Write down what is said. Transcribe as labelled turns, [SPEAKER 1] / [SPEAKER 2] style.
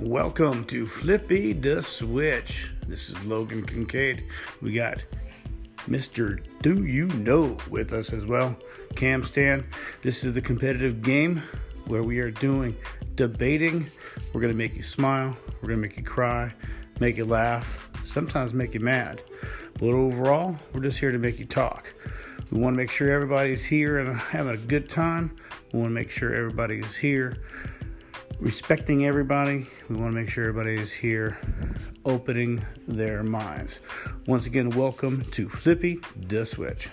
[SPEAKER 1] Welcome to Flippy the Switch. This is Logan Kincaid. We got Mr. Do You Know with us as well. Cam Stan. This is the competitive game where we are doing debating. We're going to make you smile, we're going to make you cry, make you laugh, sometimes make you mad. But overall, we're just here to make you talk. We want to make sure everybody's here and having a good time. We want to make sure everybody's here respecting everybody. We want to make sure everybody is here opening their minds. Once again, welcome to Flippy the Switch.